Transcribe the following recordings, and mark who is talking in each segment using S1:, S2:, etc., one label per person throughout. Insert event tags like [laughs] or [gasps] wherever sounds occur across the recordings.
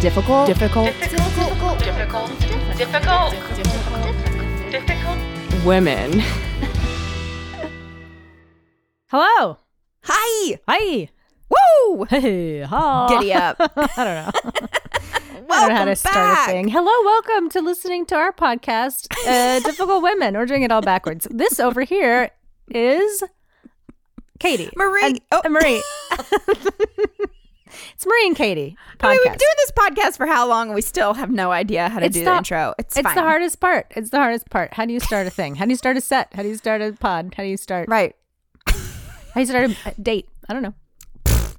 S1: difficult,
S2: difficult
S3: difficult, difficult, difficult, difficult, difficult.
S2: women. Hello.
S1: Hi.
S2: Hi.
S1: Woo.
S2: Hey. Ha.
S1: Giddy up. [laughs]
S2: I don't know. [laughs] I don't know how
S1: Welcome
S2: to start
S1: back.
S2: a thing. Hello, welcome to listening to our podcast, uh, [laughs] Difficult Women. We're doing it all backwards. This over here is Katie.
S1: Marie.
S2: And,
S1: oh,
S2: and Marie. It's Marie and Katie.
S1: I mean, we've been doing this podcast for how long? and We still have no idea how to
S2: It's
S1: do
S2: the-
S1: the intro. It's,
S2: It's
S1: fine.
S2: the hardest part. It's the hardest part. How do you start a thing? How do you start a set? How do you start a pod? How do you start?
S1: Right.
S2: How do you start a date? I don't know.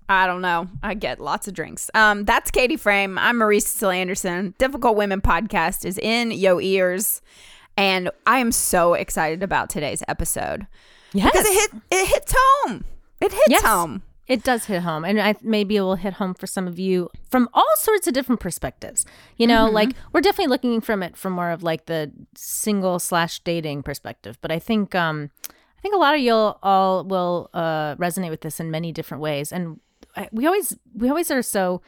S1: I don't know. I get lots of drinks. Um, that's Katie Frame. I'm Marie Cecilia Anderson. Difficult Women podcast is in yo ears, and I am so excited about today's episode
S2: Yes.
S1: because it hit it hits home. It hits
S2: Yes.
S1: home.
S2: It does hit home, and I maybe it will hit home for some of you from all sorts of different perspectives. You know, like we're definitely looking from it from more of like the single slash dating perspective, but I think um, I think a lot of you all will uh, resonate with this in many different ways, and I, we always we always are so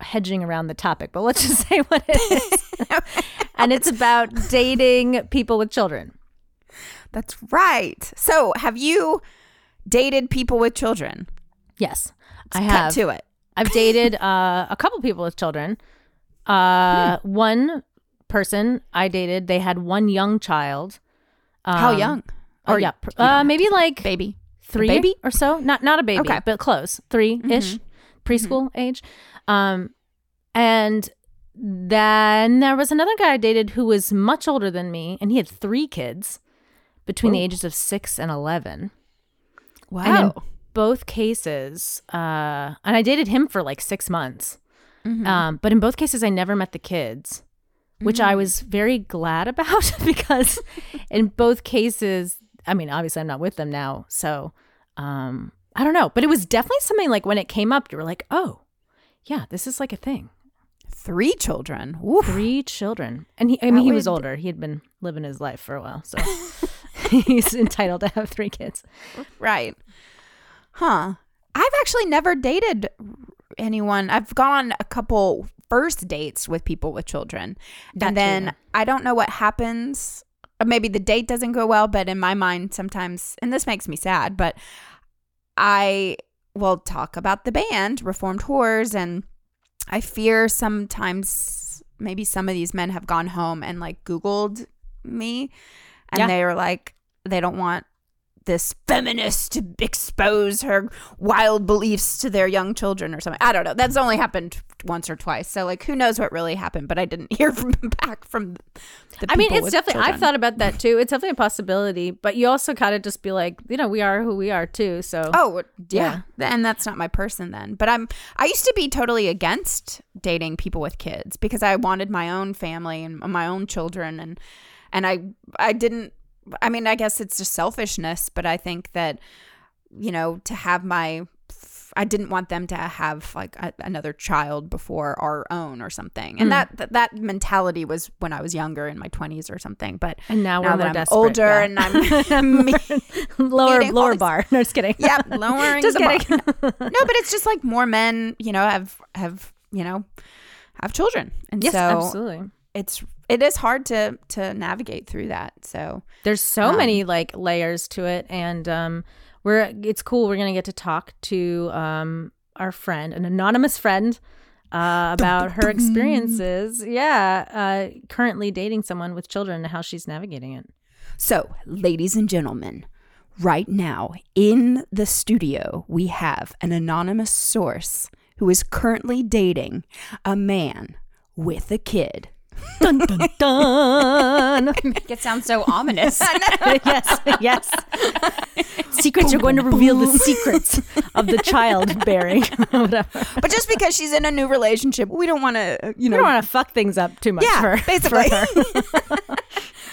S2: hedging around the topic, but let's [laughs] just say what it is, [laughs] and it's about dating people with children.
S1: That's right. So, have you dated people with children?
S2: Yes, I
S1: Cut
S2: have.
S1: to it. [laughs]
S2: I've dated uh, a couple people with children. Uh, One person I dated, they had one young child.
S1: How
S2: Um,
S1: young?
S2: Oh
S1: Or
S2: yeah, pr- uh, maybe like
S1: Baby.
S2: three
S1: baby?
S2: or so. Not not a baby,
S1: Okay. Mm-hmm.
S2: but close, three ish, preschool age. Um, and then there was another guy I dated who was much older than me, and he had three kids between the ages of six and eleven.
S1: Wow.
S2: And both cases, uh, and I dated him for like six months.
S1: Mm-hmm.
S2: Um, but in both cases, I never met the kids, which I was very glad [laughs] about [laughs] because in both cases, I mean, obviously, I'm not with them now. So um, I don't know. But it was definitely something like when it came up, you were like, oh, yeah, this is like a thing.
S1: Three children. Oof.
S2: Three children. And he, I mean, he was
S1: would-
S2: older. He had been living his life for a while. So [laughs] he's entitled to have three kids.
S1: Right. Huh. I've actually never dated anyone. I've gone on a couple first dates with people with children.
S2: That
S1: and then
S2: yeah.
S1: I don't know what happens. Or Maybe the date doesn't go well, but in my mind, sometimes, and this makes me sad, but I will talk about the band, Reformed Whores, and I fear sometimes maybe some of these men have gone home and like Googled me and
S2: Yeah.
S1: they are like, they don't want this feminist to expose her wild beliefs to their young children or something. I don't know. That's only happened once or twice. So like who knows what really happened, but I didn't [laughs] hear from back from the people.
S2: I mean, it's definitely, I've thought about that too. It's definitely a possibility, but you also kind of just be like, you know, we are who we are too. So,
S1: Oh, yeah. And that's not my person then. But I'm I used to be totally against dating people with kids because I wanted my own family and my own children and and I I didn't I mean, I guess it's just selfishness, but I think that you know, to have my I didn't want them to have like a, another child before our own or something. And hmm. that, that that mentality was when I was younger in my 20s or something, but
S2: and now,
S1: now that I'm older
S2: yeah.
S1: and I'm [laughs] [laughs]
S2: lower lower
S1: these-
S2: bar. [laughs] No, just kidding.
S1: Yep, lowering
S2: Just kidding.
S1: no, but it's just like more men, you know, have have you know have children, and
S2: yes,
S1: so
S2: absolutely.
S1: it's it is hard to to navigate through that. So
S2: There's so
S1: Um,
S2: many like layers to it, and um, we're it's cool. We're gonna get to talk to um our friend, an anonymous friend, uh, [laughs] about her experiences. Yeah, uh, currently dating someone with children and how she's navigating it.
S1: so, ladies and gentlemen, right now in the studio we have an anonymous source who is currently dating a man with a kid.
S2: Dun dun dun. [laughs]
S1: Make It sounds so ominous. [laughs]
S2: yes, yes. Secrets. You're going to reveal the secrets of the child bearing. [laughs]
S1: but just because she's in a new relationship, we don't want to, you know, we
S2: don't want to fuck things up too much.
S1: Yeah,
S2: for,
S1: basically.
S2: for her.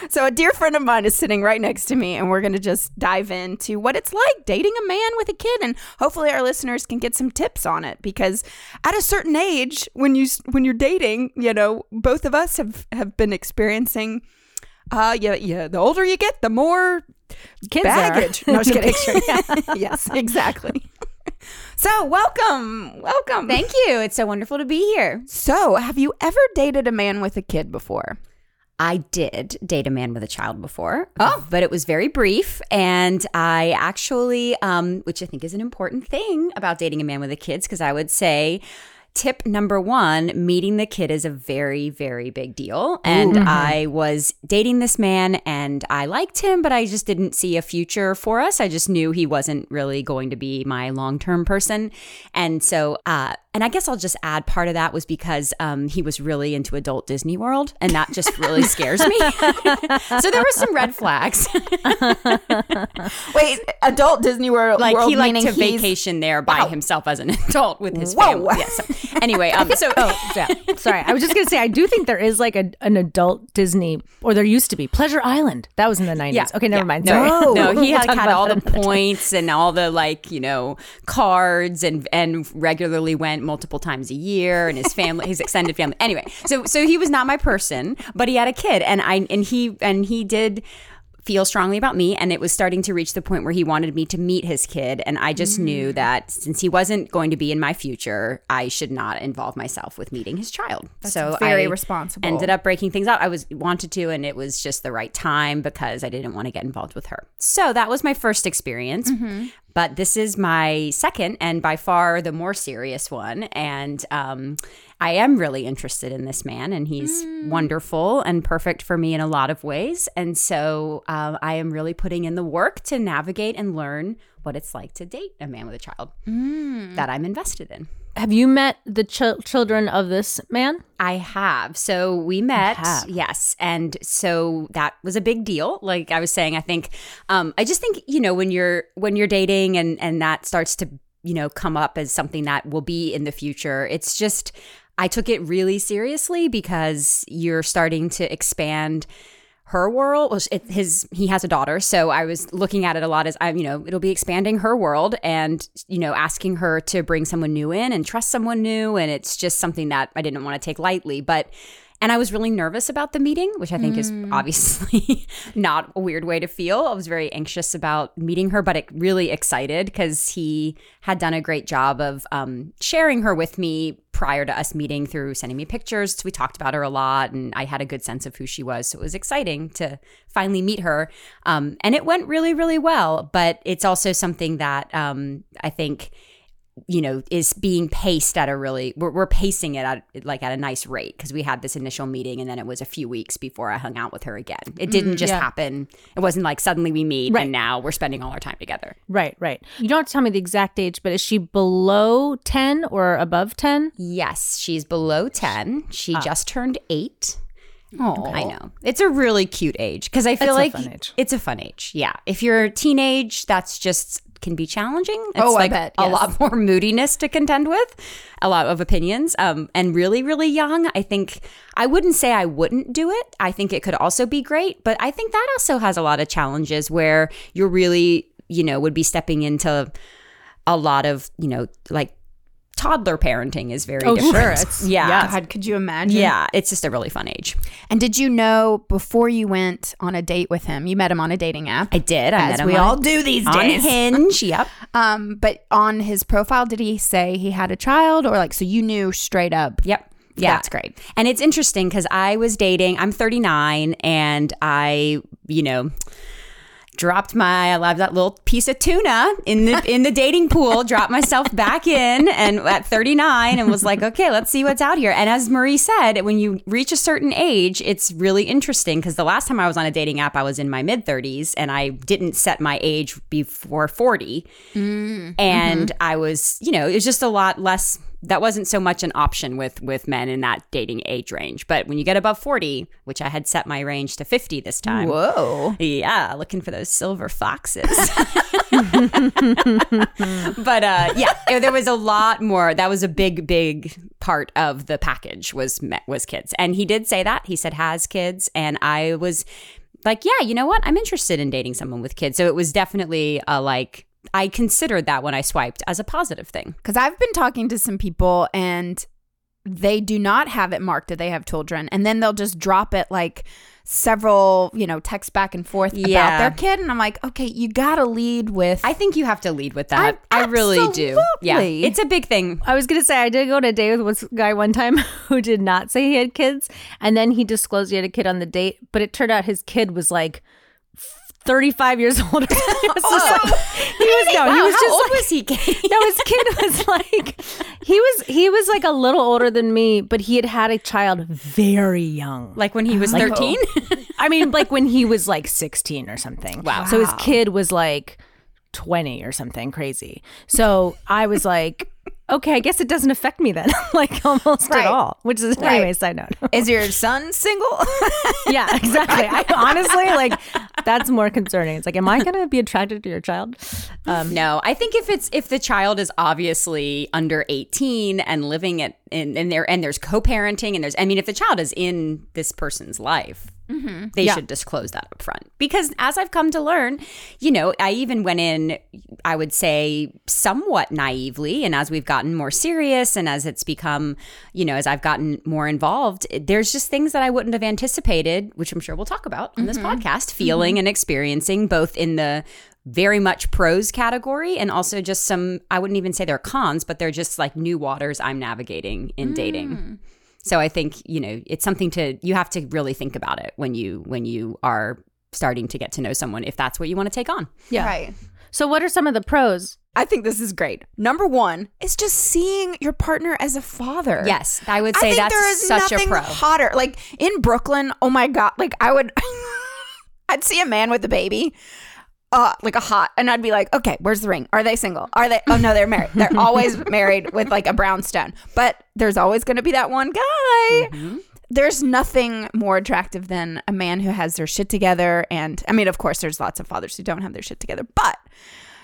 S1: So a dear friend of mine is sitting right next to me, and we're going to just dive into what it's like dating a man with a kid, and hopefully our listeners can get some tips on it. Because at a certain age, when you when you're dating, you know, both of us have have been experiencing. Uh, yeah, yeah. The older you get, the more
S2: Kids
S1: baggage. No, I was
S2: The
S1: kidding.
S2: yeah. [laughs]
S1: yes, exactly. So, welcome. Welcome.
S4: Thank you. It's so wonderful to be here.
S1: So, have you ever dated a man with a kid before?
S4: I did date a man with a child before. Oh. But it was very brief. And I actually, um, which I think is an important thing about dating a man with a kids, because I would say, tip number one meeting the kid is a very very big deal and i was dating this man and i liked him but i just didn't see a future for us i just knew he wasn't really going to be my long-term person and so uh, and i guess i'll just add part of that was because um, he was really into adult disney world and that just really [laughs] scares me [laughs] so there were some red flags
S1: Wait, adult Disney World,
S4: like
S1: world
S4: he liked to vacation there by himself as an adult with his
S1: Whoa.
S4: family yeah, so, anyway um, so [laughs]
S2: Oh, yeah. Sorry. I was just going to say, I do think there is like a, an adult Disney, or there used to be Pleasure Island. That was in the 90s.
S4: Yeah.
S2: Okay, never
S4: Yeah.
S2: mind.
S4: No,
S2: Sorry.
S4: no, he
S2: We'll
S4: had, had all the
S2: that another time.
S4: points and all the like, you know, cards and and regularly went multiple times a year and his family, his extended family. Anyway, so so he was not my person, but he had a kid and I and he and he did feel strongly about me and it was starting to reach the point where he wanted me to meet his kid and I just knew mm. that since he wasn't going to be in my future, I should not involve myself with meeting his child. so
S1: very
S4: I
S1: responsible.
S4: Ended up breaking things up. I was wanted to and it was just the right time because I didn't want to get involved with her. So that was my first experience. Mm-hmm. But this is my second and by far the more serious one. And um, I am really interested in this man, and he's wonderful and perfect for me in a lot of ways. And so um, I am really putting in the work to navigate and learn what it's like to date a man with a child that I'm invested in.
S2: Have you met the ch- children of this man?
S4: I have. So we met, yes, and so that was a big deal. Like I was saying, I think, um, I just think you know when you're when you're dating and and that starts to you know come up as something that will be in the future. It's just I took it really seriously because you're starting to expand her world well, it, his he has a daughter so i was looking at it a lot as i you know it'll be expanding her world and you know asking her to bring someone new in and trust someone new and it's just something that i didn't want to take lightly but and I was really nervous about the meeting, which I think is obviously [laughs] not a weird way to feel. I was very anxious about meeting her, but really excited because he had done a great job of um, sharing her with me prior to us meeting through sending me pictures. So we talked about her a lot, and I had a good sense of who she was. So it was exciting to finally meet her. Um, and it went really, really well. But it's also something that um, I think you know is being paced at a really we're, we're pacing it at like at a nice rate because we had this initial meeting and then it was a few weeks before i hung out with her again it didn't mm, just
S2: yeah.
S4: happen it wasn't like suddenly we meet
S2: Right.
S4: and now we're spending all our time together
S2: Right, right. You don't have to tell me the exact age, but is she below 10 or above 10?
S4: yes she's below 10 she ah. just turned 8
S1: Oh,
S4: I know. It's a really cute age because I feel
S2: It's a
S4: like
S2: age.
S4: it's a fun age. Yeah. If you're a teenage, that's just can be challenging. It's
S1: Oh, I
S4: like
S1: bet,
S4: a lot more moodiness to contend with, a lot of opinions. Um, and really, really young, I think I wouldn't say I wouldn't do it. I think it could also be great, but I think that also has a lot of challenges where you're really, you know, would be stepping into a lot of, you know, like toddler parenting is very
S2: Oh,
S4: different.
S2: sure. It's-
S4: yeah.
S1: God, could you imagine?
S4: Yeah, it's just a really fun age.
S1: And did you know before you went on a date with him, you met him on a dating app?
S4: I did. I
S1: as
S4: met him
S1: we all do these
S4: on
S1: days.
S4: Hinge. [laughs] Yep.
S1: Um, but on his profile, did he say he had a child, or like so you knew straight up?
S4: Yep. Yeah.
S1: That's great.
S4: And it's interesting because I was dating, I'm 39, and I, you know, dropped my I love that little piece of tuna in the in the dating pool, dropped myself back in and at 39 and was like, okay, let's see what's out here. And as Marie said, when you reach a certain age, it's really interesting because the last time I was on a dating app, I was in my mid 30s and I didn't set my age before 40. Mm. and mm-hmm. I was, you know, it was just a lot less. That wasn't so much an option with with men in that dating age range. But when you get above forty, which I had set my range to fifty this time,
S1: Whoa.
S4: yeah, looking for those silver foxes. [laughs] but uh, yeah, there was a lot more. That was a big, big part of the package was was kids, and he did say that. He said has kids, and I was like, yeah, you know what? I'm interested in dating someone with kids. So it was definitely a like. I considered that when I swiped as a positive thing.
S1: Because I've been talking to some people and they do not have it marked that they have children and then they'll just drop it like several you know texts back and forth
S4: Yeah.
S1: about their kid and i'm like okay you gotta lead with
S4: I think you have to lead with that. I,
S1: I-
S4: really do. Yeah, it's a big thing.
S2: I was gonna say I did go on a date with this guy one time [laughs] who did not say he had kids, and then he disclosed he had a kid on the date, but it turned out his kid was like thirty-five years [laughs] old. he was just like, oh. he was no, he was
S4: how
S2: just
S4: old
S2: like,
S4: was he? Kate? [laughs]
S2: no, his kid was [laughs] like he was he was like a little older than me, but he had had a child very young.
S4: like when he was thirteen.
S2: I mean, like when he was like 16 or something.
S4: Wow.
S2: So his kid was like 20 or something crazy. So I was like, okay, I guess it doesn't affect me then, [laughs] like almost
S1: Right.
S2: at all. Which is
S1: Right.
S2: anyway, side note. [laughs]
S1: is your son single [laughs]
S2: yeah, exactly. I honestly like that's more concerning. It's like, am I gonna be attracted to your child? Um,
S4: No, I think if it's if the child is obviously under 18 and living it in, in there and there's co-parenting and there's I mean if the child is in this person's life, Mm-hmm. they
S2: Yeah.
S4: should disclose that up front. Because as I've come to learn, you know, I even went in I would say somewhat naively and as we've gotten more serious and as it's become, you know, as I've gotten more involved, there's just things that I wouldn't have anticipated, which I'm sure we'll talk about on this mm-hmm. podcast, mm-hmm. feeling and experiencing both in the very much pros category and also just some I wouldn't even say they're cons, but they're just like new waters I'm navigating in dating. Mm. So I think, you know, it's something to you have to really think about it when you when you are starting to get to know someone if that's what you want to take on.
S2: yeah.
S1: right
S2: So what are some of the pros?
S1: i think this is great number one is just seeing your partner as a father
S4: Yes, I would
S1: I
S4: say
S1: think
S4: that's
S1: there is
S4: such a pro.
S1: hotter. Like in Brooklyn, oh my god! Like I would, [laughs] I'd see a man with a baby, uh, like a hot, and I'd be like, okay, where's the ring? Are they single? Are they? Oh no, they're married. They're [laughs] always married with like a brownstone. But there's always going to be that one guy.
S4: Mm-hmm.
S1: There's nothing more attractive than a man who has their shit together. And I mean, of course, there's lots of fathers who don't have their shit together, but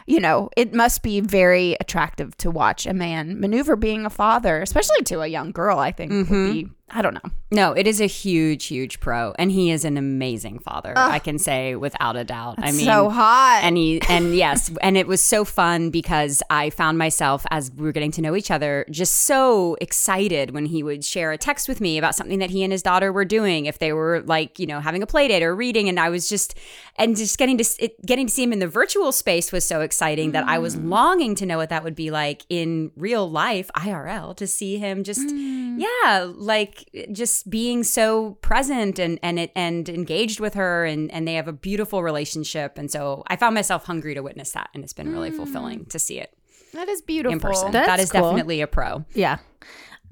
S1: you know, it must be very attractive to watch a man maneuver being a father, especially to a young girl, I think would
S4: Mm-hmm.
S1: be, I don't know.
S4: No, it is a huge, huge pro, and he is an amazing father. I can say without a doubt. I mean,
S1: so hot.
S4: and he [laughs] and yes, and it was so fun because I found myself as we were getting to know each other, just so excited when he would share a text with me about something that he and his daughter were doing, if they were like you know having a play date or reading, and I was just and just getting to it, getting to see him in the virtual space was so exciting that I was mm. longing to know what that would be like in real life, IRL, to see him just mm. yeah like just being so present and and it and engaged with her and and they have a beautiful relationship and so i found myself hungry to witness that and it's been really fulfilling to see it
S1: that is beautiful.
S4: in person
S2: That's
S4: that is
S2: cool.
S4: definitely a pro
S2: Yeah.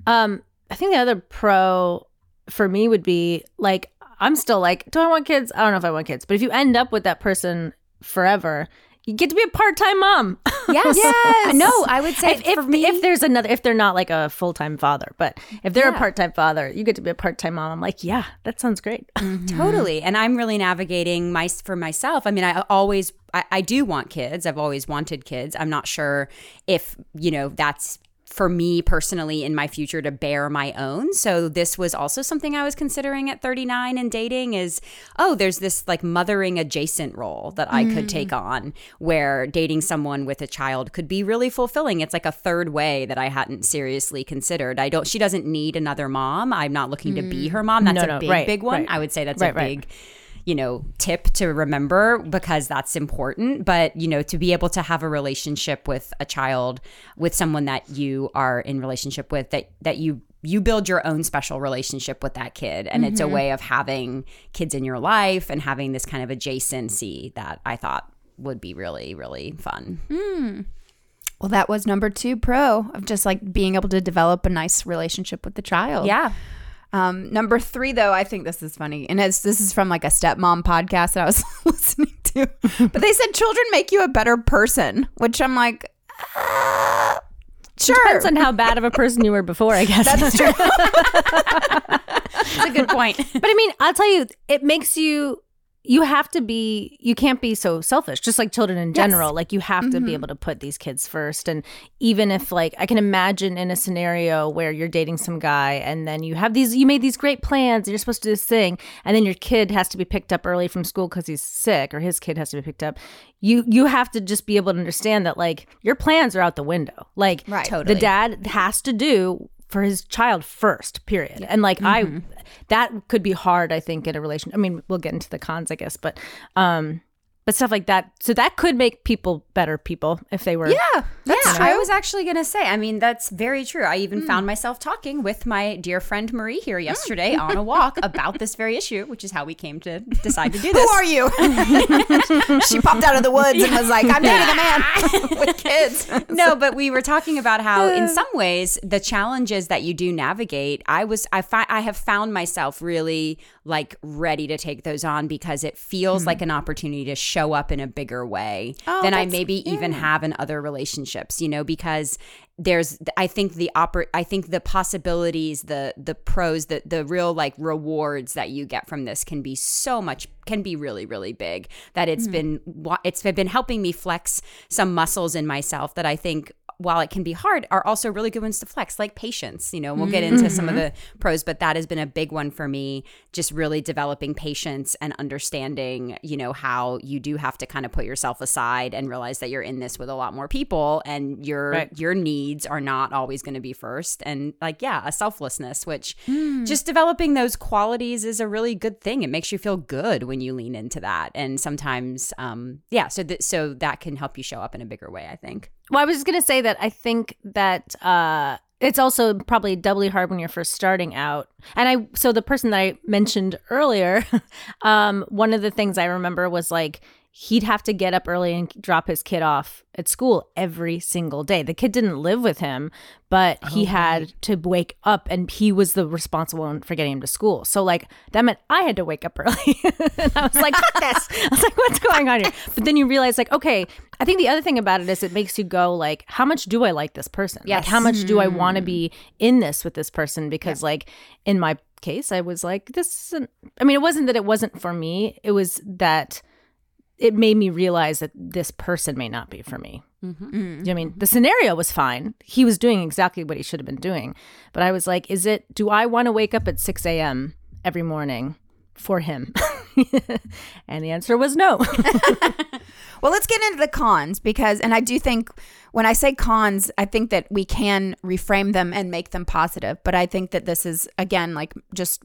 S2: Um, I think the other pro for me would be like I'm still like, do I want kids? I don't know if I want kids, but if you end up with that person forever, you get to be a part-time mom. [laughs]
S4: yes
S1: Yes.
S4: no i would say
S2: if, if,
S4: for me
S2: if there's another if they're not like a full-time father, but if they're a part-time father, you get to be a part-time mom. I'm like, yeah, that sounds great. Mm-hmm.
S4: Totally. And I'm really navigating my for myself. I mean, I always I, I do want kids. I've always wanted kids. I'm not sure if, you know, that's for me personally in my future to bear my own. So this was also something I was considering at 39 and dating is oh, there's this like mothering adjacent role that I could take mm. on where dating someone with a child could be really fulfilling. It's like a third way that I hadn't seriously considered. I don't she doesn't need another mom. I'm not looking to be mm. her mom. That's
S2: No,
S4: a
S2: no,
S4: big
S2: right,
S4: big one.
S2: right.
S4: I would say that's
S2: Right,
S4: a big you know tip to remember because that's important but you know to be able to have a relationship with a child with someone that you are in relationship with that that you you build your own special relationship with that kid and it's a mm-hmm. way of having kids in your life and having this kind of adjacency that I thought would be really really fun. Hmm.
S1: well, that was number two pro of just like being able to develop a nice relationship with the child.
S4: Yeah.
S1: Um, number three, though, I think this is funny, and it's this is from like a stepmom podcast that I was [laughs] listening to, but they said children make you a better person, which I'm like, uh, sure.
S2: Depends on how bad of a person you were before, I guess.
S1: That's true. [laughs]
S4: That's a good point.
S2: But I mean, I'll tell you, it makes you you have to be you can't be so selfish just like children in general. Like you have to be mm-hmm. able to put these kids first. And even if like i can imagine in a scenario where you're dating some guy and then you have these you made these great plans and you're supposed to do this thing and then your kid has to be picked up early from school because he's sick or his kid has to be picked up you you have to just be able to understand that like your plans are out the window. Like
S1: Right.
S4: Totally.
S2: the dad has to do for his child first period. And like i that could be hard i think in a relation i mean we'll get into the cons i guess but um but stuff like that so that could make people better people if they were
S1: Yeah, that's
S4: yeah,
S1: true.
S4: I was actually going to say, I mean, that's very true. I even hmm. found myself talking with my dear friend Marie here hmm. yesterday on a walk about this very issue, which is how we came to decide to do this.
S1: Who are you? [laughs] she popped out of the woods and was like, I'm dating a man [laughs] with kids.
S4: no, but we were talking about how, in [sighs] some ways, the challenges that you do navigate, I was, I, fi- I have found myself really like ready to take those on because it feels hmm. like an opportunity to show up in a bigger way
S1: Oh,
S4: than I maybe even have in other relationships. You know, because there's, I think the oper- I think the possibilities, the the pros, the the real like rewards that you get from this can be so much, can be really really big. That it's hmm. been, wa- it's been helping me flex some muscles in myself that I think while it can be hard, are also really good ones to flex, like patience. You know, we'll get into some of the pros, but that has been a big one for me. Just really developing patience and understanding, you know, how you do have to kind of put yourself aside and realize that you're in this with a lot more people, and your
S2: Right.
S4: your needs are not always going to be first. And like, yeah, a selflessness, which just developing those qualities is a really good thing. It makes you feel good when you lean into that, and sometimes, um, yeah, so th- so that can help you show up in a bigger way. I think.
S2: Well, I was just gonna say that I think that uh, it's also probably doubly hard when you're first starting out. And I, so the person that I mentioned earlier, [laughs] um, one of the things I remember was like he'd have to get up early and drop his kid off at school every single day. The kid didn't live with him, but he oh, had to wake up, and he was the responsible one for getting him to school. So like that meant I had to wake up early, [laughs] and I was like, "Fuck [laughs] this!" I was like, "What's going on here?" But then you realize, like, okay, I think the other thing about it is it makes you go like, how much do I like this person? Like, how much do I want to be hmm. in this with this person? Because like in my case, I was like, this isn't. I mean, it wasn't that it wasn't for me. It was that it made me realize that this person may not be for me. Mm-hmm. Mm. You know what I mean? The scenario was fine. He was doing exactly what he should have been doing. But I was like, is it, do I want to wake up at 6 a.m. every morning for him? [laughs] and the answer was no. [laughs]
S1: Well, let's get into the cons because, and I do think when I say cons, I think that we can reframe them and make them positive. But I think that this is, again, like just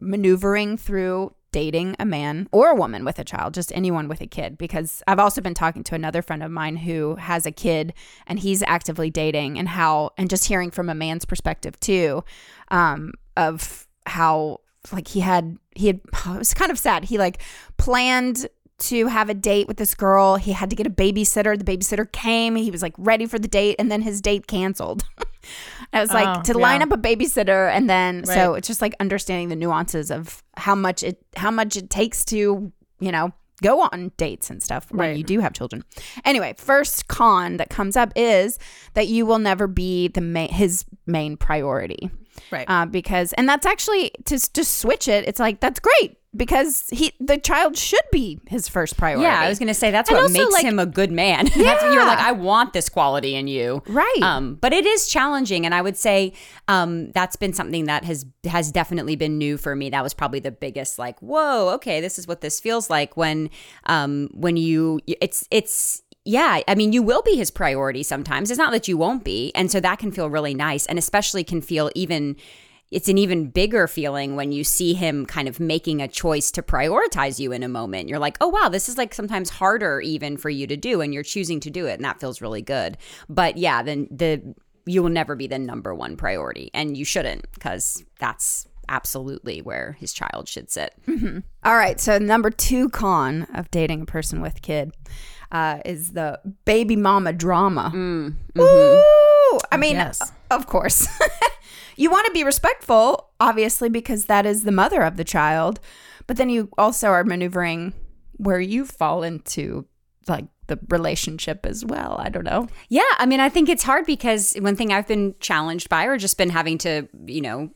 S1: maneuvering through dating a man or a woman with a child, just anyone with a kid. Because I've also been talking to another friend of mine who has a kid and he's actively dating and how, and just hearing from a man's perspective too, um, of how like he had he had [sighs] it was kind of sad he like planned to have a date with this girl. He had to get a babysitter. The babysitter came. He was like ready for the date and then his date canceled. [laughs] I was like
S2: Oh,
S1: to line
S2: yeah.
S1: up a babysitter and then so it's just like understanding the nuances of how much it how much it takes to you know go on dates and stuff when
S2: Right.
S1: you do have children. Anyway first con that comes up is that you will never be the ma- his main priority
S2: right.
S1: uh, because and that's actually to to switch it. It's like that's great because he the child should be his first priority.
S4: Yeah, I was gonna say that's
S2: And
S4: what
S2: also,
S4: makes
S2: like-
S4: him a good man. [laughs] that's what you're like, I want this quality in you,
S1: Right.
S4: Um, but it is challenging, and I would say um, that's been something that has has definitely been new for me. That was probably the biggest, like, whoa, okay, this is what this feels like when um, when you it's it's. Yeah, I mean, you will be his priority sometimes. It's not that you won't be. And so that can feel really nice and especially can feel even it's an even bigger feeling when you see him kind of making a choice to prioritize you in a moment. You're like, oh, wow, this is like sometimes harder even for you to do, and you're choosing to do it, and that feels really good. But yeah, then the you will never be the number one priority, and you shouldn't because that's absolutely where his child should sit. Mm-hmm.
S1: All right. So number two con of dating a person with kid uh, is the baby mama drama. Woo! I mean,
S2: Yes.
S1: of course, [laughs] you want to be respectful, obviously, because that is the mother of the child. But then you also are maneuvering where you fall into like the relationship as well. I don't know.
S4: Yeah, I mean, I think it's hard because one thing I've been challenged by, or just been having to, you know,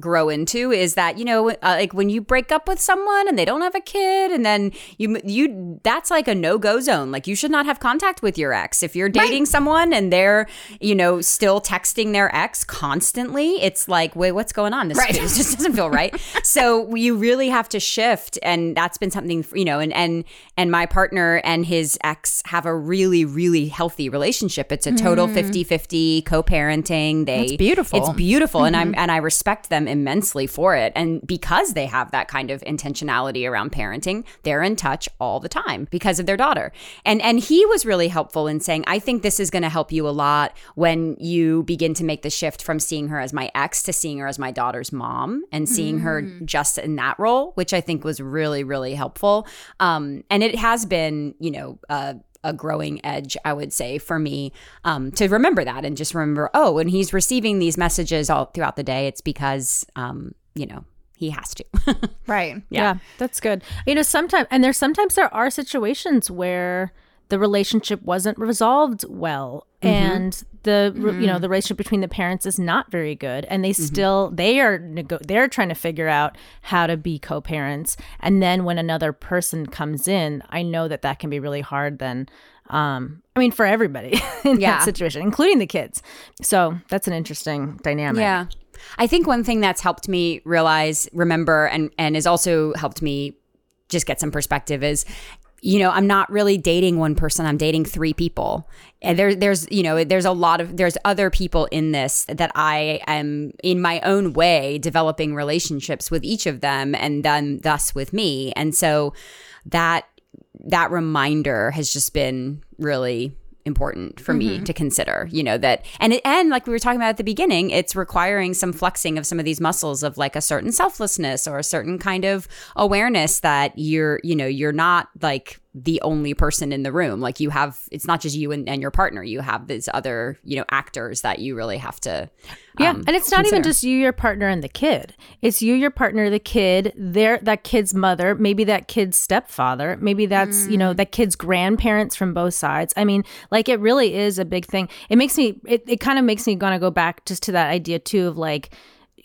S4: grow into is that you know uh, like when you break up with someone and they don't have a kid and then you you that's like a no-go zone. Like you should not have contact with your ex. If you're dating someone and they're you know still texting their ex constantly it's like wait what's going on? This, this [laughs] just doesn't feel right. So you really have to shift and that's been something you know and and and my partner and his ex have a really really healthy relationship. It's a total 50-50 co-parenting. They
S1: That's beautiful.
S4: it's beautiful and i'm and i respect them immensely for it. And because they have that kind of intentionality around parenting they're in touch all the time because of their daughter. And and he was really helpful in saying i think this is going to help you a lot when you begin to make the shift from seeing her as my ex to seeing her as my daughter's mom and seeing her just in that role which i think was really really helpful. Um and it has been you know uh a growing edge, I would say, for me um, to remember that and just remember, oh, when he's receiving these messages all throughout the day, it's because, um, you know, he has to. [laughs]
S1: Right.
S2: Yeah. that's good. You know, sometimes, and there's sometimes there are situations where the relationship wasn't resolved well. Mm-hmm. And the re- you know mm. the relationship between the parents is not very good. And they mm-hmm. still they are nego- they're trying to figure out how to be co-parents. And then when another person comes in i know that that can be really hard then um i mean for everybody [laughs] in
S4: Yeah.
S2: that situation including the kids. So that's an interesting dynamic.
S4: Yeah. I think one thing that's helped me realize, remember, and and has also helped me just get some perspective is, you know, I'm not really dating one person. I'm dating three people. And there, there's, you know, there's a lot of, there's other people in this that I am in my own way developing relationships with each of them and then thus with me. And so that, that reminder has just been really important for me mm-hmm. to consider you know that and it, and like we were talking about at the beginning it's requiring some flexing of some of these muscles of like a certain selflessness or a certain kind of awareness that you're you know you're not like the only person in the room. Like you have it's not just you and, and your partner. You have these other you know actors that you really have to
S2: Yeah,
S4: um,
S2: and it's not even just you, your partner, and the kid. It's you, your partner, the kid, their that kid's mother, maybe that kid's stepfather, maybe that's you know that kid's grandparents from both sides. I mean, like it really is a big thing. It makes me, it, it kind of makes me want to go back just to that idea too of like,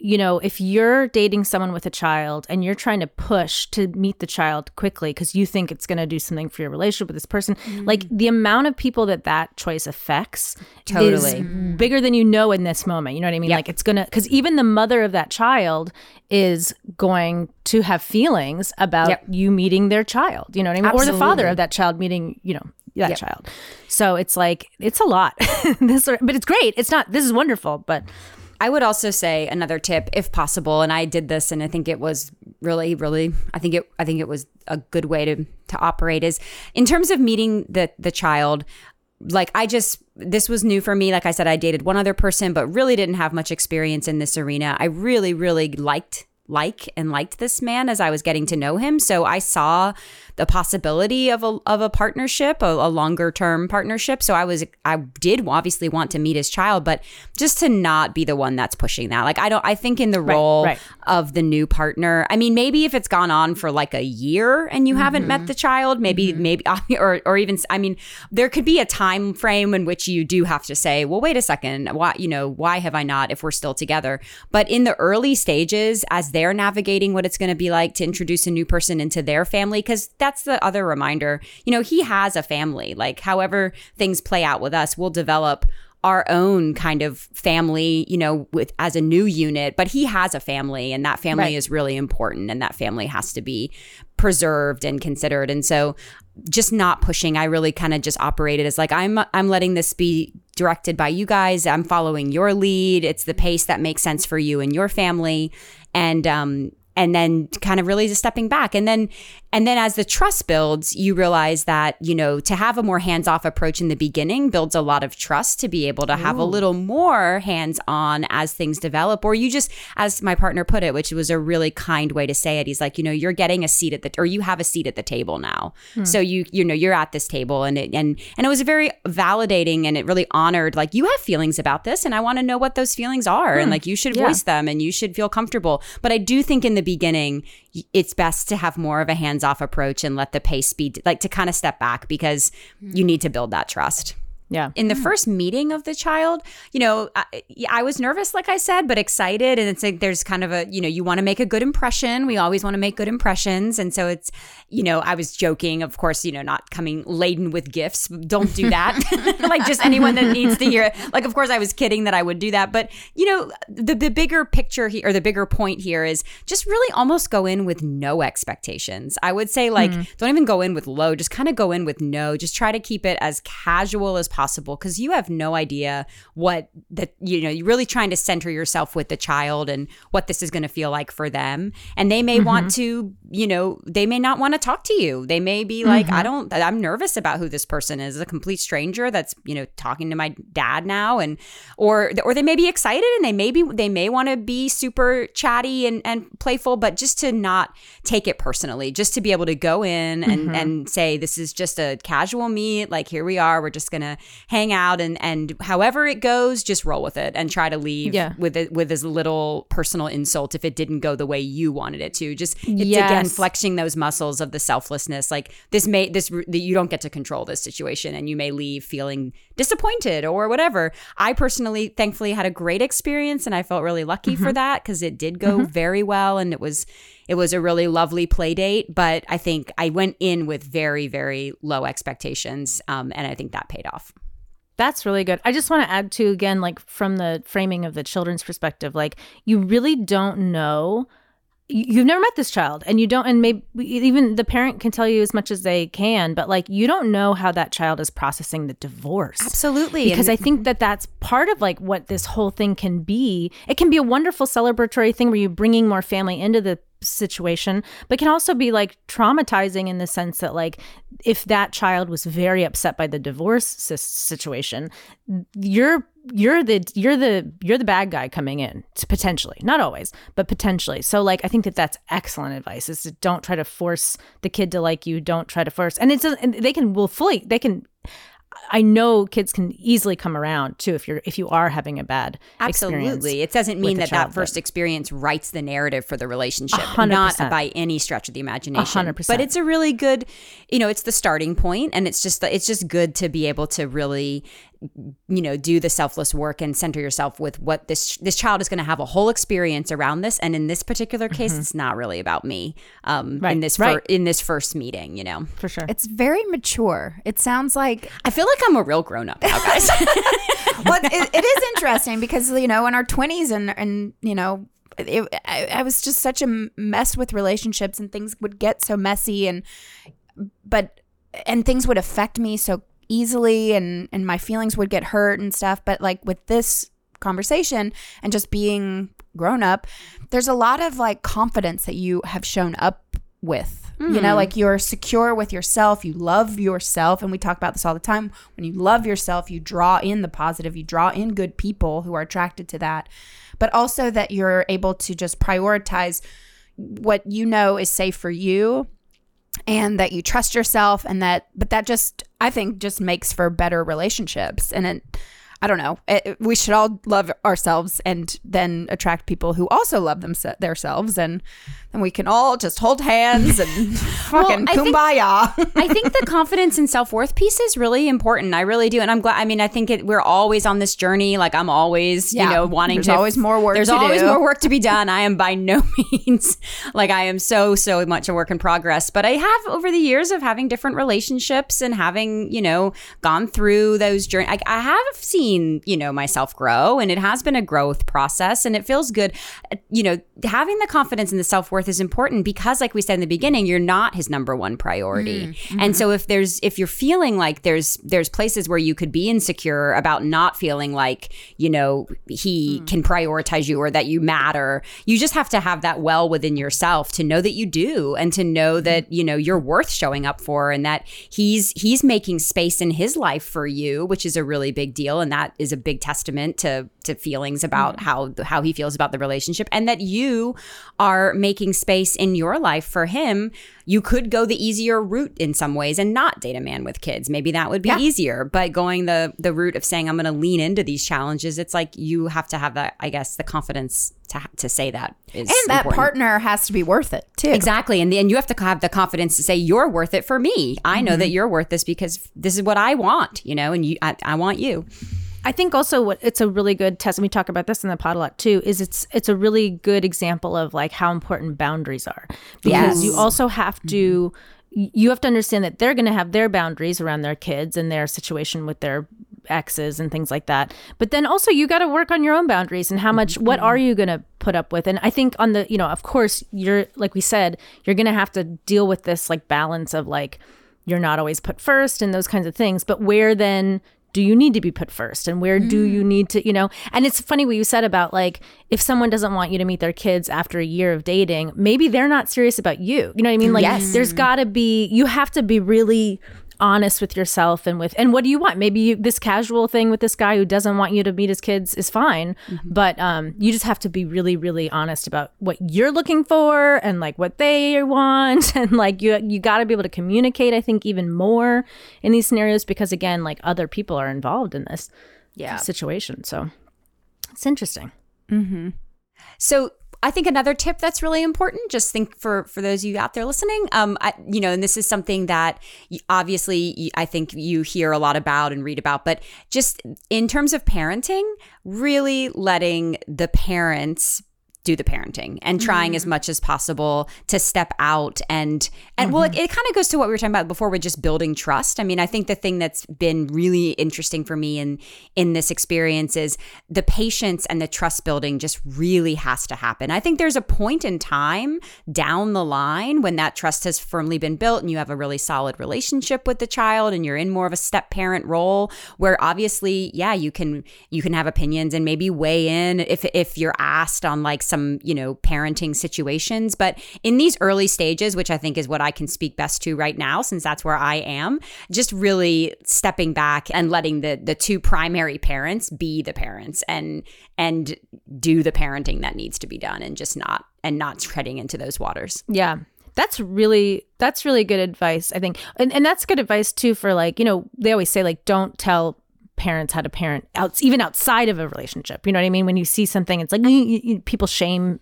S2: you know, if you're dating someone with a child and you're trying to push to meet the child quickly because you think it's going to do something for your relationship with this person, mm. like the amount of people that that choice affects is
S4: Totally. Mm.
S2: bigger than you know in this moment. You know what I mean? Like it's gonna because even the mother of that child is going to have feelings about
S4: Yep.
S2: you meeting their child. You know what I mean? Absolutely. Or the father of that child meeting you know that child. So it's like it's a lot. [laughs] this, but it's great. It's not. This is wonderful. But
S4: I would also say another tip, if possible, and I did this, and I think it was really, really, I think it, I think it was a good way to to operate is in terms of meeting the the child. Like I just, this was new for me. Like I said, I dated one other person, but really didn't have much experience in this arena. I really, really liked like and liked this man as I was getting to know him. So I saw the possibility of a of a partnership, a, a longer term partnership. So I was I did obviously want to meet his child, but just to not be the one that's pushing that. Like I don't I think in the role
S2: right.
S4: of the new partner. I mean, maybe if it's gone on for like a year and you haven't met mm-hmm. the child, maybe mm-hmm. maybe [laughs] or or even I mean, there could be a time frame in which you do have to say, well, wait a second, why you know why have I not if we're still together? But in the early stages, as they're navigating what it's going to be like to introduce a new person into their family, because that's the other reminder. You know, he has a family. Like, however things play out with us, we'll develop our own kind of family, you know, with as a new unit, but he has a family and that family
S2: Right.
S4: is really important and that family has to be preserved and considered. And so just not pushing, I really kind of just operated as like I'm I'm letting this be directed by you guys. I'm following your lead. It's the pace that makes sense for you and your family. And um and then kind of really just stepping back and then and then as the trust builds you realize that you know to have a more hands-off approach in the beginning builds a lot of trust to be able to have a little more hands-on as things develop. Or you just as my partner put it which was a really kind way to say it he's like you know you're getting a seat at the or you have a seat at the table now. Hmm. So you you know you're at this table and it and and it was very validating and it really honored like you have feelings about this and I want to know what those feelings are and hmm. like you should
S2: Yeah.
S4: voice them and you should feel comfortable. But I do think in the beginning, it's best to have more of a hands off approach and let the pace be like to kind of step back because you need to build that trust.
S2: Yeah.
S4: in the hmm. first meeting of the child, you know, I, I was nervous, like I said, but excited. And it's like there's kind of a, you know, you want to make a good impression. We always want to make good impressions. And so it's, you know, I was joking, of course, you know, not coming laden with gifts. Don't do that. [laughs] [laughs] like just anyone that needs to hear it. Like, of course, I was kidding that I would do that. But, you know, the, the bigger picture here, or the bigger point here is just really almost go in with no expectations. I would say, like, hmm. don't even go in with low, just kind of go in with no. Just try to keep it as casual as possible because you have no idea what that, you know, you're really trying to center yourself with the child and what this is going to feel like for them. And they may want mm-hmm. to, you know, they may not want to talk to you. They may be like, I mm-hmm. don't, I'm nervous about who this person is, a complete stranger that's, you know, talking to my dad now. And, or, or they may be excited and they may be, they may want to be super chatty and, and playful, but just to not take it personally, just to be able to go in and, mm-hmm. and say, this is just a casual meet. Like, here we are. We're just going to hang out and, and however it goes, just roll with it and try to leave
S2: Yeah.
S4: with it, with as little personal insult if it didn't go the way you wanted it to. Just, it's again, flexing those muscles of the selflessness. Like this may, this, that you don't get to control this situation and you may leave feeling disappointed or whatever. I personally, thankfully, had a great experience and I felt really lucky for that because it did go very well and it was, it was a really lovely play date. But I think I went in with very, very low expectations. Um, and I think that paid off.
S2: That's really good. I just want to add to again, like from the framing of the children's perspective, like you really don't know. you- You've never met this child, and you don't, and maybe even the parent can tell you as much as they can, but like you don't know how that child is processing the divorce.
S4: Absolutely.
S2: because I think that that's part of like what this whole thing can be. It can be a wonderful celebratory thing where you're bringing more family into the situation, but can also be like traumatizing in the sense that like if that child was very upset by the divorce situation, you're you're the you're the you're the bad guy coming in potentially. Not always but potentially. So like i think that that's excellent advice is to don't try to force the kid to like you don't try to force and it's a, and they can will fully they can I know kids can easily come around too if you're if you are having a bad experience.
S4: Absolutely. It doesn't mean that
S2: child,
S4: that first experience writes the narrative for the relationship.
S2: hundred
S4: Not by any stretch of the imagination.
S2: hundred
S4: But it's a really good, you know, it's the starting point and it's just it's just good to be able to really you know do the selfless work and center yourself with what this this child is going to have a whole experience around this and in this particular case it's not really about me um
S2: Mm-hmm. Right,
S4: in this
S2: right.
S4: in this first meeting you know
S2: for sure.
S1: It's very mature. It sounds like
S4: i feel like i'm a real grown up now guys [laughs]
S1: well, it, it is interesting because you know in our twenties and and you know. It, I, I was just such a mess with relationships and things would get so messy and but and things would affect me so easily and and my feelings would get hurt and stuff. But like with this conversation and just being grown up there's a lot of like confidence that you have shown up with. You know hmm. like you're secure with yourself. You love yourself. And we talk about this all the time. When you love yourself you draw in the positive. You draw in good people who are attracted to that. But also that you're able to just prioritize what you know is safe for you and that you trust yourself and that but that just i think just makes for better relationships. And it i don't know it, we should all love ourselves and then attract people who also love them themselves and then we can all just hold hands and [laughs] fucking
S4: I think-
S1: kumbaya
S4: I think the [laughs] confidence and self worth piece is really important. I really do, and I'm glad. I mean, I think it, we're always on this journey. Like I'm always,
S1: Yeah.
S4: you know, wanting
S1: There's
S4: to.
S1: always more work
S4: There's always
S1: do.
S4: more work to be done. I am by no [laughs] means like I am so so much a work in progress. But I have over the years of having different relationships and having you know gone through those journey. I, I have seen you know myself grow, and it has been a growth process, and it feels good. You know, having the confidence and the self worth is important because, like we said in the beginning, you're not his number one priority.
S1: Mm-hmm.
S4: And so if there's if you're feeling like there's there's places where you could be insecure about not feeling like, you know, he
S1: Hmm.
S4: can prioritize you or that you matter, you just have to have that well within yourself to know that you do and to know
S1: Hmm.
S4: that, you know, you're worth showing up for and that he's he's making space in his life for you, which is a really big deal and that is a big testament to to feelings about mm-hmm. how how he feels about the relationship and that you are making space in your life for him you could go the easier route in some ways and not date a man with kids maybe that would be easier but going the the route of saying i'm going to lean into these challenges it's like you have to have that i guess the confidence to to say that is
S1: and that
S4: important.
S1: partner has to be worth it too.
S4: Exactly. And, and you have to have the confidence to say, you're worth it for me. I know that mm-hmm. you're worth this because this is what I want, you know, and you, I, I want you.
S2: I think also what it's a really good test, and we talk about this in the pod a lot too, is it's it's a really good example of like how important boundaries are. Because you also have to you have to understand that they're gonna have their boundaries around their kids and their situation with their exes and things like that. But then also you gotta work on your own boundaries and how much what are mm-hmm. you gonna put up with? And I think on the you know, of course you're like we said, you're gonna have to deal with this like balance of like you're not always put first and those kinds of things. But where then do you need to be put first and where do you mm. need to, you know? And it's funny what you said about like if someone doesn't want you to meet their kids after a year of dating, maybe they're not serious about you. You know what I mean? Like mm-hmm.
S4: Yes.
S2: there's got to be you have to be really honest with yourself and with and what do you want? Maybe you, this casual thing with this guy who doesn't want you to meet his kids is fine but um you just have to be really really honest about what you're looking for and like what they want. [laughs] And like you you got to be able to communicate i think even more in these scenarios because again like other people are involved in this
S1: Yeah.
S2: situation. So it's interesting. Mm-hmm.
S4: So I think another tip that's really important, just think for for those of you out there listening, um, I, you know, and this is something that obviously I think you hear a lot about and read about, but just in terms of parenting, really letting the parents do the parenting and trying as mm-hmm. much as possible to step out and and well it, mm-hmm. it kind of goes to what we were talking about before with just building trust. I mean i think the thing that's been really interesting for me in in this experience is the patience and the trust building just really has to happen. I think there's a point in time down the line when that trust has firmly been built and you have a really solid relationship with the child and you're in more of a step parent role where obviously yeah you can you can have opinions and maybe weigh in if if you're asked on like some you know parenting situations but in these early stages which i think is what i can speak best to right now since that's where i am just really stepping back and letting the the two primary parents be the parents and and do the parenting that needs to be done and just not and not treading into those waters
S2: Yeah. That's really that's really good advice, I think. And and that's good advice too for like, you know, they always say like don't tell parents how to parent out even outside of a relationship. You know what I mean? When you see something it's like you- you- people shame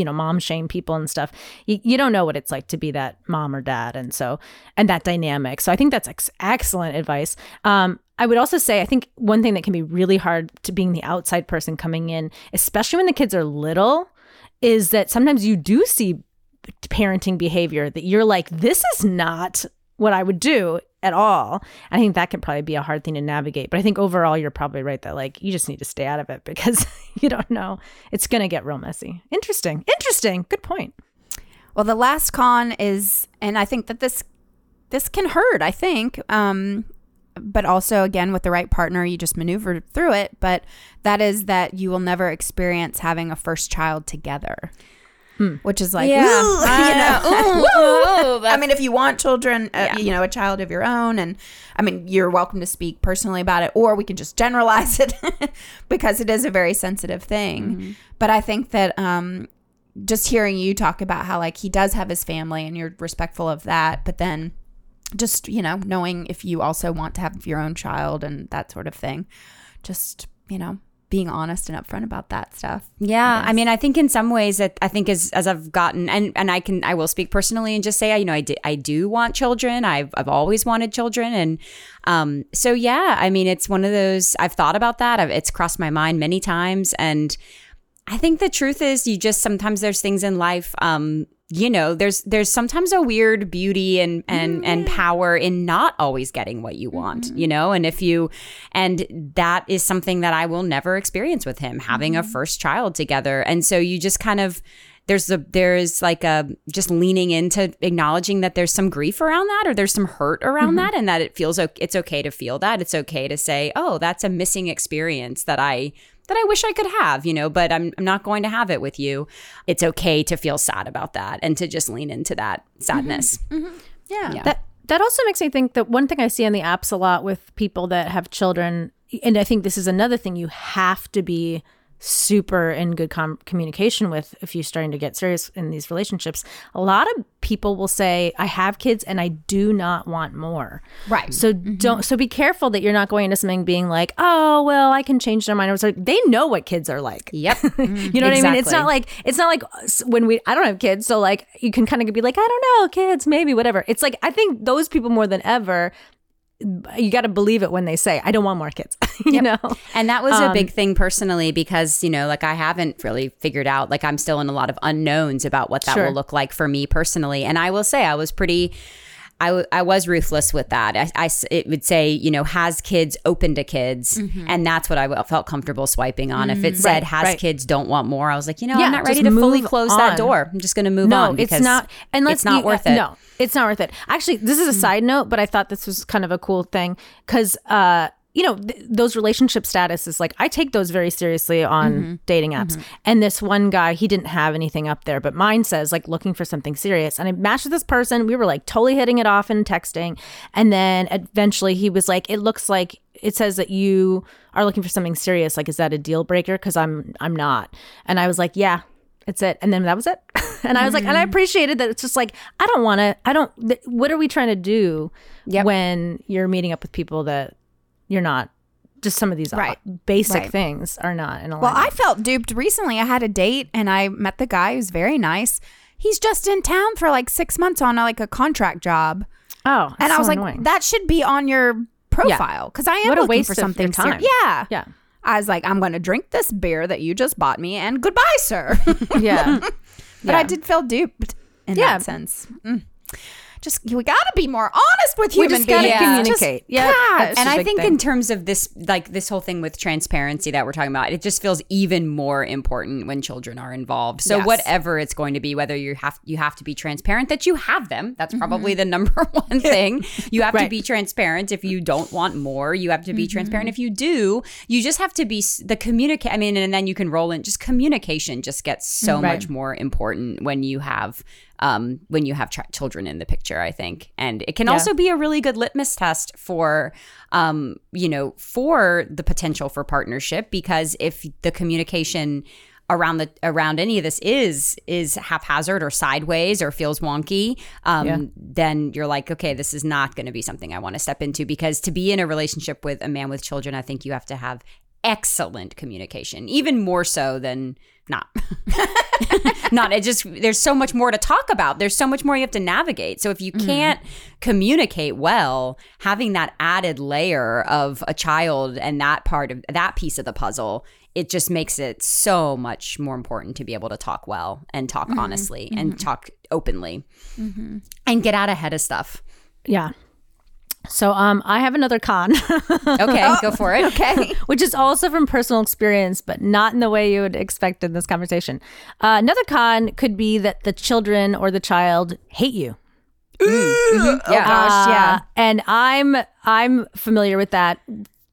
S2: you know, mom shame people and stuff. You, you don't know what it's like to be that mom or dad and so and that dynamic. So I think that's ex- excellent advice. Um I would also say I think one thing that can be really hard to being the outside person coming in, especially when the kids are little, is that sometimes you do see parenting behavior that you're like, this is not what I would do at all. I think that could probably be a hard thing to navigate. But I think overall, you're probably right that like you just need to stay out of it [laughs] because [laughs] you don't know. It's going to get real messy. Interesting. Interesting. Good point.
S1: Well, the last con is, and I think that this this can hurt. I think, um, but also again with the right partner, you just maneuver through it. But that is that you will never experience having a first child together. Which is like,
S4: Yeah.
S1: "Ooh," [laughs]
S4: I
S1: you know,
S4: know.
S1: ooh. [laughs] I mean, if you want children, uh,
S4: Yeah.
S1: you know, a child of your own, and I mean, you're welcome to speak personally about it, or we can just generalize it [laughs] because it is a very sensitive thing. But I think that um, just hearing you talk about how like he does have his family and you're respectful of that, but then just you know knowing if you also want to have your own child and that sort of thing, just you know being honest and upfront about that stuff.
S4: Yeah, I mean, I think in some ways that I think as as I've gotten and and I can I will speak personally and just say you know I do, I do want children. I've I've always wanted children, and um, so yeah, I mean, it's one of those I've thought about that. I've, it's crossed my mind many times, and I think the truth is you just sometimes there's things in life um you know there's there's sometimes a weird beauty and and and mm-hmm. power in not always getting what you want you mm-hmm. know? And if you and that is something that I will never experience with him having a mm-hmm. first child together. And so you just kind of there's a there's like a just leaning into acknowledging that there's some grief around that or there's some hurt around that and that it feels it's okay to feel that. It's okay to say oh that's a missing experience that I that I wish I could have, you know, but I'm, I'm not going to have it with you. It's okay to feel sad about that and to just lean into that sadness. Mm-hmm. Mm-hmm.
S1: Yeah.
S2: That that also makes me think that one thing I see on the apps a lot with people that have children and I think this is another thing you have to be super in good com- communication with if you're starting to get serious in these relationships. A lot of people will say, "I have kids and I do not want more."
S1: Right.
S2: So mm-hmm. don't. So be careful that you're not going into something being like, "Oh, well, I can change their mind." Or it's like they know what kids are like.
S4: Yep. [laughs]
S2: You mm-hmm. know what I mean? It's not like it's not like when we I don't have kids, so like you can kind of be like, I don't know, kids, maybe whatever. It's like I think those people more than ever, you got to believe it when they say, I don't want more kids. [laughs] you know?
S4: And that was
S2: Um,
S4: a big thing personally because, you know, like I haven't really figured out, like I'm still in a lot of unknowns about what that
S2: Sure.
S4: will look like for me personally. And I will say I was pretty. I, w- I was ruthless with that. I it would say, you know, has kids open to kids. And that's what I w- felt comfortable swiping on. If it said
S2: Mm-hmm. Right,
S4: has
S2: right.
S4: kids don't want more, I was like, you know,
S2: Yeah,
S4: I'm not ready to fully close
S2: on.
S4: that door. I'm just going to move
S2: no,
S4: on.
S2: it's not. And let's
S4: it's not
S2: you-
S4: worth it.
S2: No, it's not worth it. Actually, this is a side note, but I thought this was kind of a cool thing because, uh, you know, th- those relationship statuses, like I take those very seriously on dating apps. And this one guy, he didn't have anything up there, but mine says like looking for something serious. And I matched with this person. We were like totally hitting it off and texting. And then eventually he was like, it looks like it says that you are looking for something serious. Like, is that a deal breaker? Because I'm, I'm not. And I was like, yeah, it's it. And then that was it. [laughs] and I was like, and I
S4: Mm-hmm.
S2: appreciated that it's just like, I don't want to, I don't, th- what are we trying to do
S4: Yep.
S2: when you're meeting up with people that you're not, just some of these
S1: Right.
S2: basic
S1: Right.
S2: things are not in
S1: Well. I felt duped recently. I had a date and I met the guy who's very nice. He's just in town for like six months on a, like a contract job.
S2: oh,
S1: And
S2: so
S1: I was like, that should be on your profile because I am
S2: What
S1: looking for something serious. Yeah.
S2: yeah.
S1: I was like, I'm going to drink this beer that you just bought me and goodbye, sir. [laughs] Yeah, [laughs] but
S2: Yeah.
S1: I did feel duped in
S2: Yeah.
S1: that sense. Mm. Just, we got to be more honest with human
S2: just gotta
S1: beings.
S2: communicate.
S1: Just,
S2: Yeah,
S1: gosh.
S4: and I think
S2: thing.
S4: in terms of this, like this whole thing with transparency that we're talking about, it just feels even more important when children are involved. So
S1: Yes.
S4: whatever it's going to be, whether you have you have to be transparent that you have them. That's
S1: Mm-hmm.
S4: probably the [laughs] number one thing. You have to be transparent if you don't want more. You have to be
S1: Mm-hmm.
S4: transparent if you do. You just have to be the communicate. I mean, and then you can roll in. Just communication just gets so
S2: Right.
S4: much more important when you have. Um, when you have ch- children in the picture, I think, and it can
S2: Yeah.
S4: also be a really good litmus test for um, you know for the potential for partnership because if the communication around the around any of this is is haphazard or sideways or feels wonky um,
S2: Yeah.
S4: then you're like okay this is not going to be something i want to step into because to be in a relationship with a man with children i think you have to have excellent communication even more so than not. [laughs] Not it just there's so much more to talk about. There's so much more you have to navigate. So if you mm-hmm. can't communicate well having that added layer of a child and that part of that piece of the puzzle it just makes it so much more important to be able to talk well and talk mm-hmm. honestly and mm-hmm. talk openly and get out ahead of stuff.
S2: Yeah. So um, I have another con. [laughs]
S4: okay [laughs] go for it
S1: okay.
S2: which is also from personal experience, but not in the way you would expect in this conversation. Uh, another con could be that the children or the child hate you.
S1: Oh, gosh. Yeah.
S2: Uh, and I'm I'm familiar with that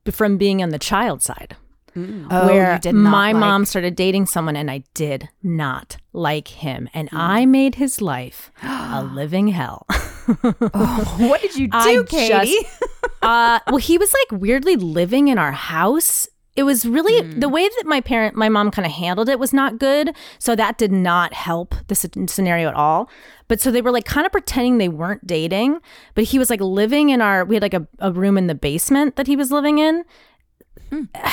S2: from being on the child side.
S1: Oh,
S2: where
S1: you did not
S2: my
S1: like-
S2: mom started dating someone and I did not like him. And
S1: Hmm.
S2: I made his life a [gasps] living hell. [laughs]
S1: What did you [laughs] do,
S2: I
S1: Katie?
S2: just- [laughs] uh, well, he was like weirdly living in our house. It was really
S1: Hmm.
S2: the way that my parent, my mom kind of handled it was not good. So that did not help the scenario at all. But so they were like kind of pretending they weren't dating, but he was like living in our, we had like a, a room in the basement that he was living in.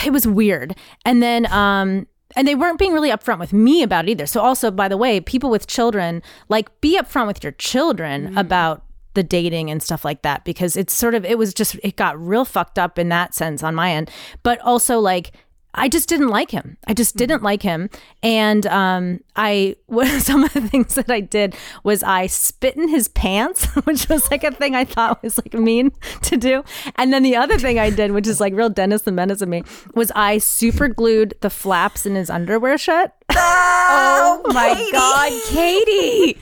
S2: It was weird. And then, um, and they weren't being really upfront with me about it either. So also, by the way, people with children, like be upfront with your children mm. about the dating and stuff like that because it's sort of it was just it got real fucked up in that sense on my end. But also like I just didn't like him. I just didn't like him. And um I [laughs] some of the things that I did was I spit in his pants, [laughs] which was like a thing I thought was like mean [laughs] to do. And then the other thing I did, which is like real Dennis the Menace of me, was I super glued the flaps in his underwear shut.
S4: oh my god katie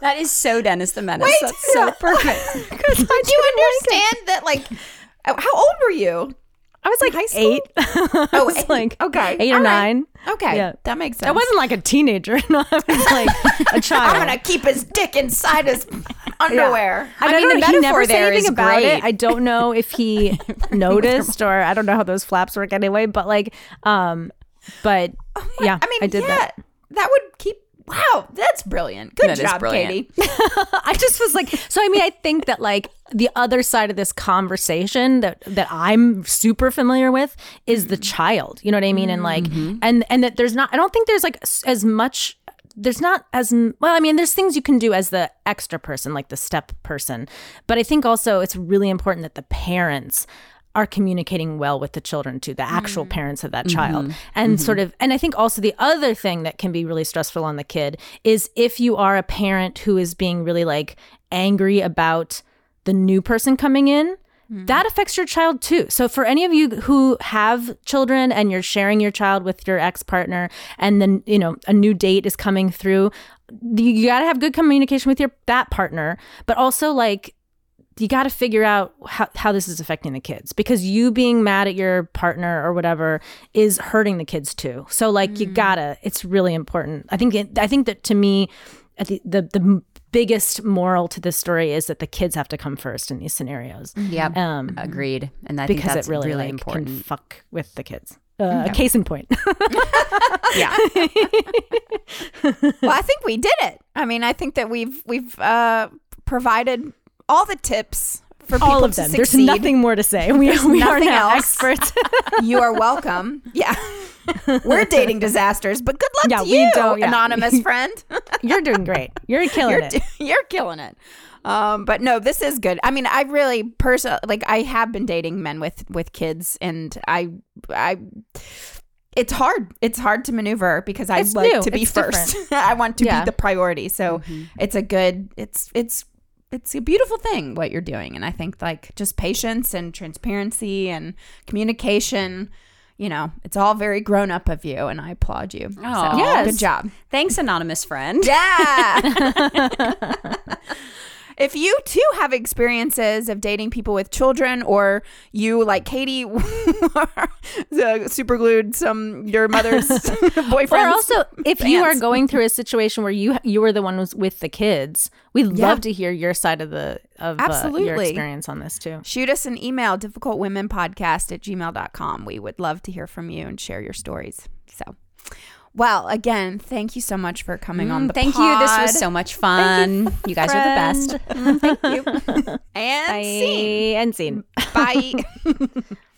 S4: that is so dennis the menace that's so perfect
S1: Did you understand that? Like, how old were you?
S2: I was like
S1: high school?
S2: eight. [laughs] I
S1: Oh,
S2: was
S1: eight.
S2: like
S1: Okay.
S2: eight or
S1: All right.
S2: nine.
S1: Okay,
S2: Yeah.
S1: that makes sense.
S2: I wasn't like a teenager. [laughs] No, I was like a [laughs] child.
S1: I'm gonna keep his dick inside his underwear.
S2: I,
S4: mean,
S2: mean,
S4: the
S2: he
S4: metaphor
S2: never said anything
S4: is
S2: about
S4: great.
S2: it. I don't know if he noticed or I don't know how those flaps work anyway. But like, um, but yeah,
S1: I mean,
S2: I did
S1: yeah,
S2: that.
S1: that would keep. Wow, that's brilliant. Good
S4: That
S1: job,
S4: brilliant.
S1: Katie. [laughs] [laughs]
S2: I just was like, so I mean, I think that like the other side of this conversation that that I'm super familiar with is the mm-hmm. child. You know what I mean? And like, mm-hmm. and and that there's not. I don't think there's like as much. There's not as well. I mean, there's things you can do as the extra person, like the step person. But I think also it's really important that the parents are communicating well with the children too, the actual mm. parents of that child. Mm-hmm. And mm-hmm. sort of, and I think also the other thing that can be really stressful on the kid is if you are a parent who is being really like angry about the new person coming in. Mm-hmm. That affects your child too. So, for any of you who have children and you're sharing your child with your ex partner, and then you know a new date is coming through, you got to have good communication with your that partner, but also like you got to figure out how, how this is affecting the kids because you being mad at your partner or whatever is hurting the kids too. So like you gotta, it's really important. I think it, I think that to me, the, the the biggest moral to this story is that the kids have to come first in these scenarios.
S4: Yep.
S2: Um,
S4: Agreed. And I
S2: because
S4: that's
S2: it really,
S4: really
S2: like,
S4: important.
S2: can fuck with the kids. Uh, Case in point. [laughs]
S4: yeah. [laughs]
S1: well, I think we did it. I mean, I think that we've we've uh, provided all the tips for people
S2: All of
S1: to
S2: them. There's nothing more to say. [laughs] We,
S1: There's
S2: we are now
S1: else.
S2: experts. [laughs]
S1: you are welcome. [laughs] Yeah. We're dating disasters, but good luck
S2: Yeah,
S1: to you,
S2: don't- yeah.
S1: anonymous friend.
S2: You're doing great. You're killing
S1: you're,
S2: it.
S1: you're killing it. Um, but no, this is good. I mean, I really personally like. I have been dating men with with kids, and I, I, it's hard. It's hard to maneuver because I
S2: It's
S1: like
S2: new.
S1: to be
S2: It's
S1: first. I want to
S2: Yeah.
S1: be the priority. So it's a good. It's it's it's a beautiful thing what you're doing, and I think like just patience and transparency and communication. You know, it's all very grown up of you, and I applaud you. So,
S2: Yes.
S1: good job.
S4: Thanks, anonymous friend.
S1: Yeah. [laughs] [laughs] if you too have experiences of dating people with children, or you like Katie, [laughs] uh, super glued some your mother's boyfriend. [laughs]
S2: Or also, if you are going through a situation where you you were the one with the kids, we'd
S1: Yeah.
S2: love to hear your side of the of uh, your
S1: Absolutely.
S2: experience on this too.
S1: shoot us an email difficultwomenpodcast at gmail.com we would love to hear from you and share your stories so well again thank you so much for coming on the
S4: Mm, Thank you. This was so much fun. You, guys are the best.
S2: Friend.
S1: and [laughs]
S2: Bye
S1: scene.
S2: and scene.
S1: bye [laughs]